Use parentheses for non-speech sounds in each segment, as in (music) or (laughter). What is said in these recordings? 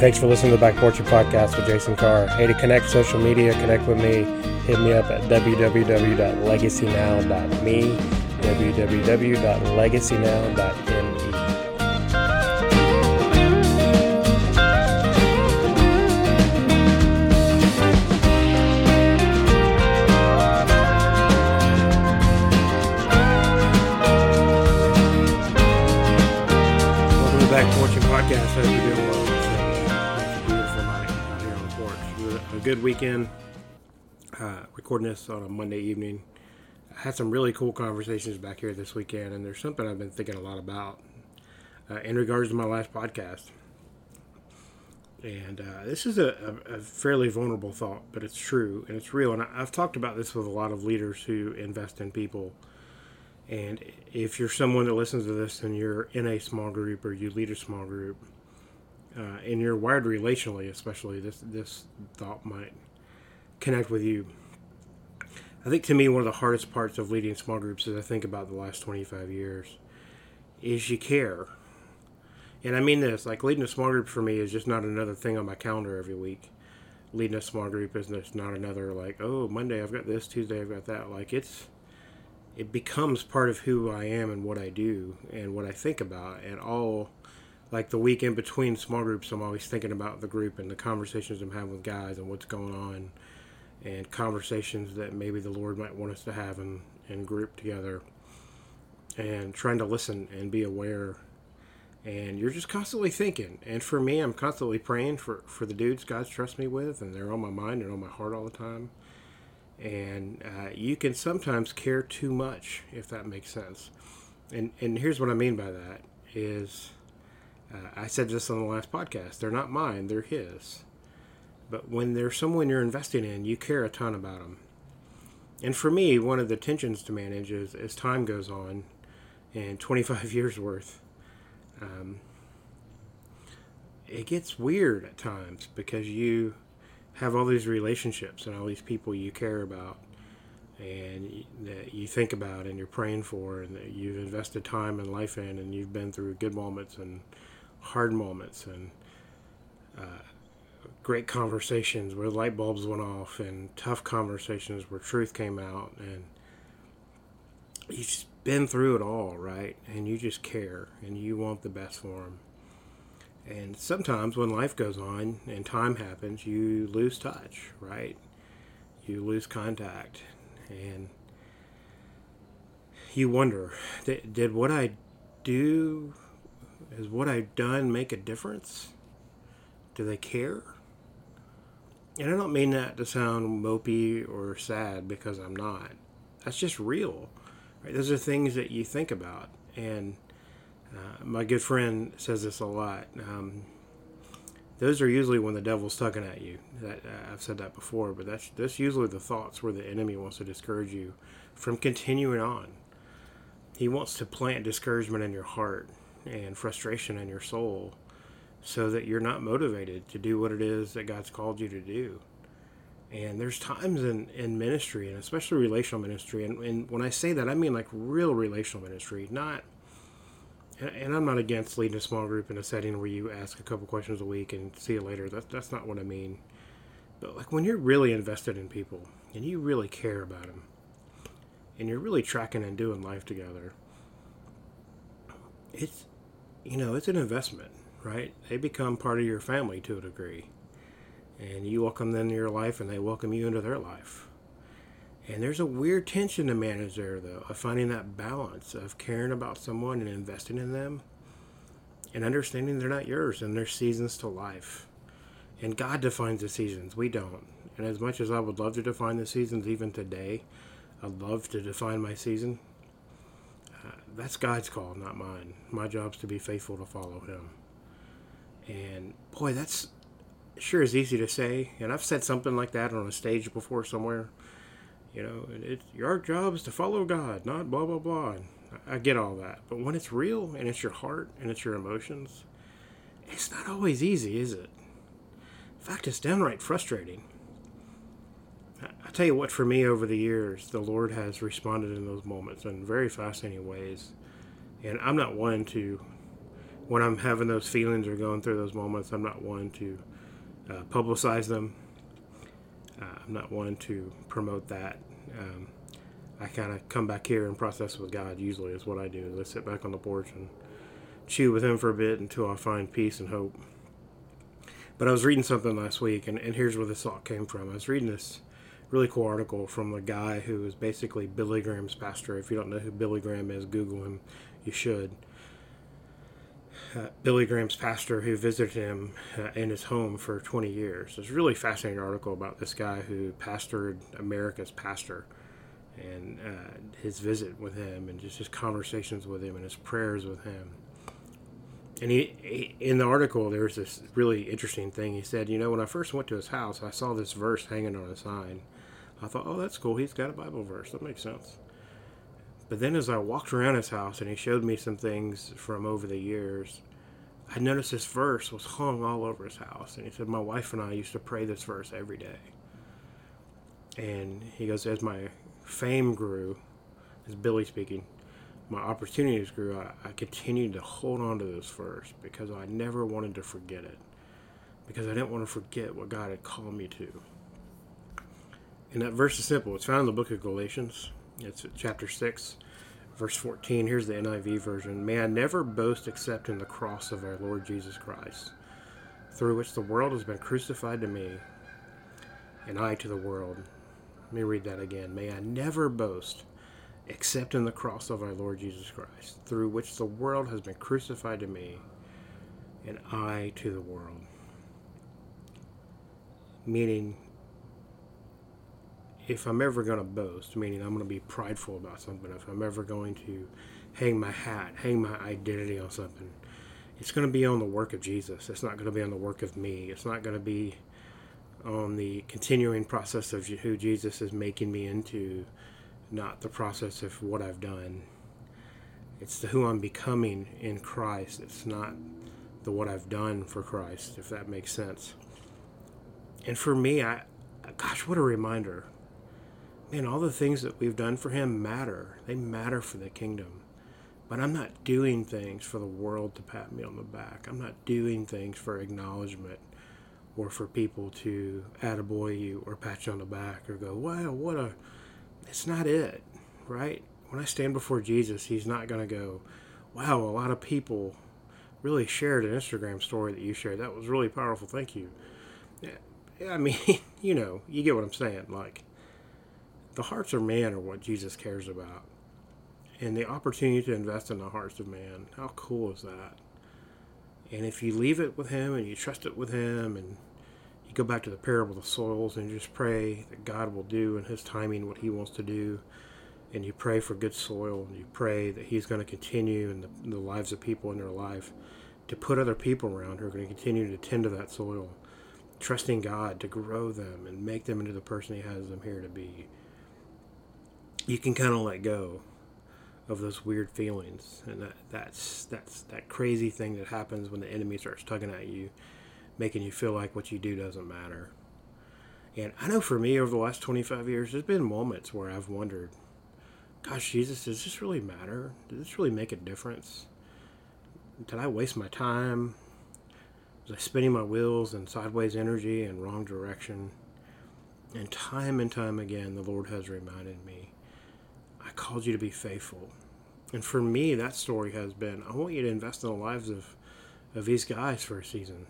Thanks for listening to the Back Porch Podcast with Jason Carr. Hey, to connect social media, connect with me, hit me up at www.legacynow.me, www.legacynow.me. Back Porch Podcast. Hope you're doing well. Good weekend. Uh, recording this on a Monday evening. I had some really cool conversations back here this weekend, and there's something I've been thinking a lot about uh, in regards to my last podcast. And uh, this is a, a, fairly vulnerable thought, but it's true and it's real. And I, I've talked about this with a lot of leaders who invest in people. And if you're someone that listens to this and you're in a small group or you lead a small group, uh, and you're wired relationally, especially, this this thought might connect with you. I think to me, one of the hardest parts of leading small groups, as I think about the last 25 years, is you care. And I mean this, like leading a small group for me is just not another thing on my calendar every week. Leading a small group is just not another like, oh, Monday I've got this, Tuesday I've got that. Like it's it becomes part of who I am and what I do and what I think about. And all, like the week in between small groups, I'm always thinking about the group and the conversations I'm having with guys and what's going on, and conversations that maybe the Lord might want us to have in, in group together, and trying to listen and be aware. And you're just constantly thinking. And for me, I'm constantly praying for, for the dudes God's trust me with, and they're on my mind and on my heart all the time and uh, you can sometimes care too much if that makes sense and and here's what i mean by that is uh, i said this on the last podcast. They're not mine they're his. But when there's someone you're investing in you care a ton about them and for me one of the tensions to manage is as time goes on and (laughs) 25 years worth um, it gets weird at times because you have all these relationships and all these people you care about and that you think about and you're praying for and that you've invested time and life in and you've been through good moments and hard moments and uh, great conversations where light bulbs went off and tough conversations where truth came out and you've been through it all right and you just care and you want the best for them and sometimes when life goes on and time happens, you lose touch, right? You lose contact. And you wonder did, did what I do, has what I've done make a difference? Do they care? And I don't mean that to sound mopey or sad because I'm not. That's just real. Right? Those are things that you think about. And uh, my good friend says this a lot. Um, those are usually when the devil's tugging at you. That, uh, I've said that before, but that's that's usually the thoughts where the enemy wants to discourage you from continuing on. He wants to plant discouragement in your heart and frustration in your soul, so that you're not motivated to do what it is that God's called you to do. And there's times in, in ministry, and especially relational ministry, and, and when I say that, I mean like real relational ministry, not and I'm not against leading a small group in a setting where you ask a couple questions a week and see you later. That's that's not what I mean. But like when you're really invested in people and you really care about them, and you're really tracking and doing life together, it's you know it's an investment, right? They become part of your family to a degree, and you welcome them into your life, and they welcome you into their life. And there's a weird tension to manage there, though, of finding that balance of caring about someone and investing in them and understanding they're not yours and there's seasons to life. And God defines the seasons, we don't. And as much as I would love to define the seasons even today, I'd love to define my season. That's God's call, not mine. My job's to be faithful to follow Him. And boy, that's sure is easy to say. And I've said something like that on a stage before somewhere you know, it's your job is to follow God, not blah blah blah. And I get all that, but when it's real and it's your heart and it's your emotions, it's not always easy, is it? In fact, it's downright frustrating. I tell you what, for me over the years, the Lord has responded in those moments in very fascinating ways, and I'm not one to when I'm having those feelings or going through those moments, I'm not one to uh, publicize them. Uh, I'm not one to promote that. Um, I kind of come back here and process with God. Usually, is what I do. Is I sit back on the porch and chew with Him for a bit until I find peace and hope. But I was reading something last week, and, and here's where this thought came from. I was reading this really cool article from the guy who is basically Billy Graham's pastor. If you don't know who Billy Graham is, Google him. You should. Uh, Billy Graham's pastor who visited him uh, in his home for 20 years. It's a really fascinating article about this guy who pastored America's pastor and uh, his visit with him and just his conversations with him and his prayers with him. And he, he, in the article, there's this really interesting thing. He said, You know, when I first went to his house, I saw this verse hanging on a sign. I thought, Oh, that's cool. He's got a Bible verse. That makes sense. But then as I walked around his house and he showed me some things from over the years, I noticed this verse was hung all over his house. And he said, My wife and I used to pray this verse every day. And he goes, As my fame grew, as Billy speaking, my opportunities grew, I, I continued to hold on to this verse because I never wanted to forget it. Because I didn't want to forget what God had called me to. And that verse is simple. It's found in the book of Galatians. It's chapter 6, verse 14. Here's the NIV version. May I never boast except in the cross of our Lord Jesus Christ, through which the world has been crucified to me, and I to the world. Let me read that again. May I never boast except in the cross of our Lord Jesus Christ, through which the world has been crucified to me, and I to the world. Meaning, if I'm ever going to boast, meaning I'm going to be prideful about something, if I'm ever going to hang my hat, hang my identity on something, it's going to be on the work of Jesus. It's not going to be on the work of me. It's not going to be on the continuing process of who Jesus is making me into, not the process of what I've done. It's the who I'm becoming in Christ. It's not the what I've done for Christ, if that makes sense. And for me, I, gosh, what a reminder man, all the things that we've done for him matter. They matter for the kingdom. But I'm not doing things for the world to pat me on the back. I'm not doing things for acknowledgement or for people to attaboy you or pat you on the back or go, wow, what a. It's not it, right? When I stand before Jesus, he's not going to go, wow, a lot of people really shared an Instagram story that you shared. That was really powerful. Thank you. Yeah, I mean, (laughs) you know, you get what I'm saying. Like, the hearts of man are what Jesus cares about. And the opportunity to invest in the hearts of man, how cool is that? And if you leave it with Him and you trust it with Him and you go back to the parable of the soils and just pray that God will do in His timing what He wants to do, and you pray for good soil and you pray that He's going to continue in the, in the lives of people in their life to put other people around who are going to continue to tend to that soil, trusting God to grow them and make them into the person He has them here to be you can kind of let go of those weird feelings and that that's that's that crazy thing that happens when the enemy starts tugging at you making you feel like what you do doesn't matter. And i know for me over the last 25 years there's been moments where i've wondered gosh jesus does this really matter? Does this really make a difference? Did i waste my time? Was i spinning my wheels in sideways energy and wrong direction? And time and time again the lord has reminded me called you to be faithful. And for me, that story has been I want you to invest in the lives of, of these guys for a season.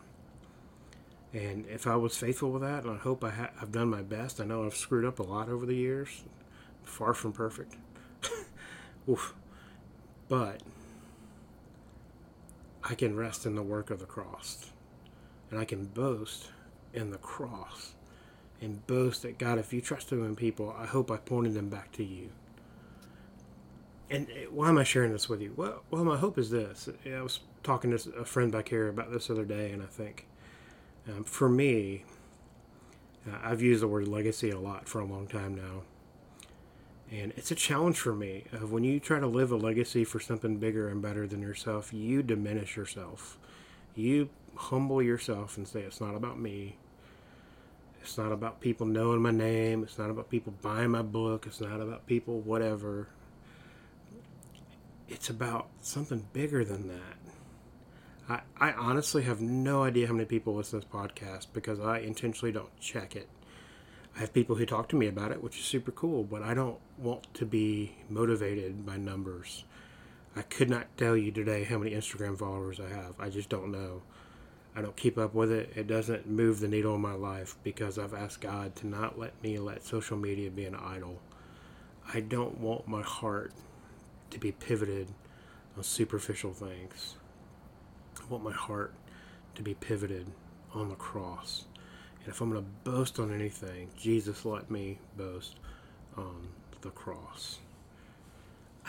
And if I was faithful with that, and I hope I ha- I've done my best, I know I've screwed up a lot over the years, far from perfect. (laughs) Oof. But I can rest in the work of the cross. And I can boast in the cross and boast that God, if you trust Him in people, I hope I pointed them back to you and uh, why am I sharing this with you? Well, well, my hope is this. I was talking to a friend back here about this other day, and I think um, for me, uh, I've used the word legacy a lot for a long time now. And it's a challenge for me of when you try to live a legacy for something bigger and better than yourself, you diminish yourself. You humble yourself and say, It's not about me. It's not about people knowing my name. It's not about people buying my book. It's not about people, whatever it's about something bigger than that. I, I honestly have no idea how many people listen to this podcast because I intentionally don't check it. I have people who talk to me about it, which is super cool, but I don't want to be motivated by numbers. I could not tell you today how many Instagram followers I have. I just don't know. I don't keep up with it. It doesn't move the needle in my life because I've asked God to not let me let social media be an idol. I don't want my heart to be pivoted on superficial things. I want my heart to be pivoted on the cross. And if I'm going to boast on anything, Jesus let me boast on the cross.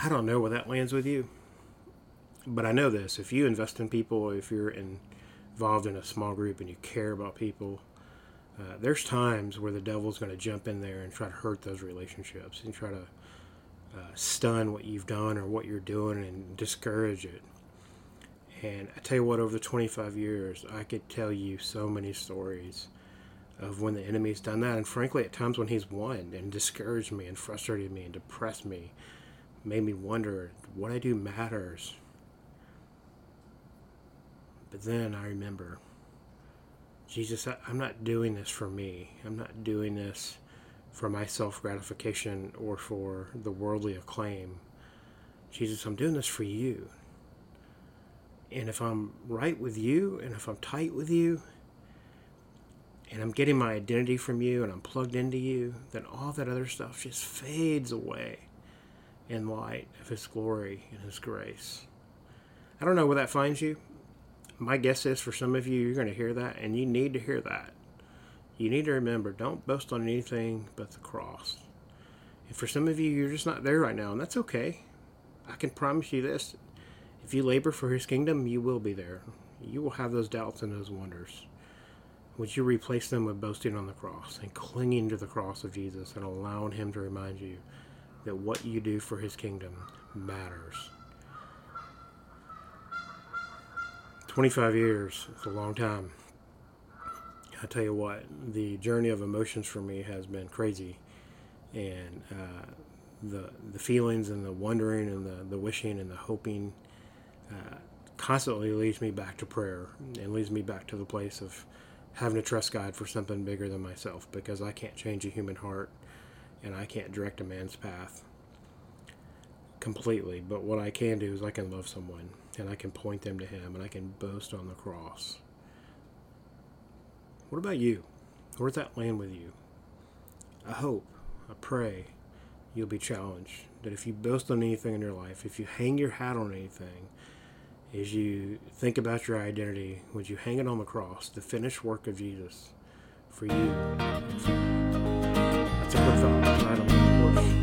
I don't know where that lands with you, but I know this. If you invest in people, if you're involved in a small group and you care about people, uh, there's times where the devil's going to jump in there and try to hurt those relationships and try to uh, stun what you've done or what you're doing and discourage it. And I tell you what, over the 25 years, I could tell you so many stories of when the enemy's done that. And frankly, at times when he's won and discouraged me and frustrated me and depressed me, made me wonder what I do matters. But then I remember, Jesus, I, I'm not doing this for me. I'm not doing this for my self gratification or for the worldly acclaim. Jesus, I'm doing this for you. And if I'm right with you, and if I'm tight with you, and I'm getting my identity from you, and I'm plugged into you, then all that other stuff just fades away in light of His glory and His grace. I don't know where that finds you. My guess is for some of you, you're going to hear that, and you need to hear that. You need to remember don't boast on anything but the cross. And for some of you, you're just not there right now, and that's okay. I can promise you this if you labor for his kingdom, you will be there. You will have those doubts and those wonders. Would you replace them with boasting on the cross and clinging to the cross of Jesus and allowing him to remind you that what you do for his kingdom matters? 25 years is a long time. I tell you what, the journey of emotions for me has been crazy. And uh, the, the feelings and the wondering and the, the wishing and the hoping uh, constantly leads me back to prayer and leads me back to the place of having to trust God for something bigger than myself because I can't change a human heart and I can't direct a man's path completely. But what I can do is I can love someone and I can point them to Him and I can boast on the cross. What about you? Where's that land with you? I hope, I pray, you'll be challenged. That if you boast on anything in your life, if you hang your hat on anything, as you think about your identity, would you hang it on the cross, the finished work of Jesus for you? That's a good thought. Right on the course.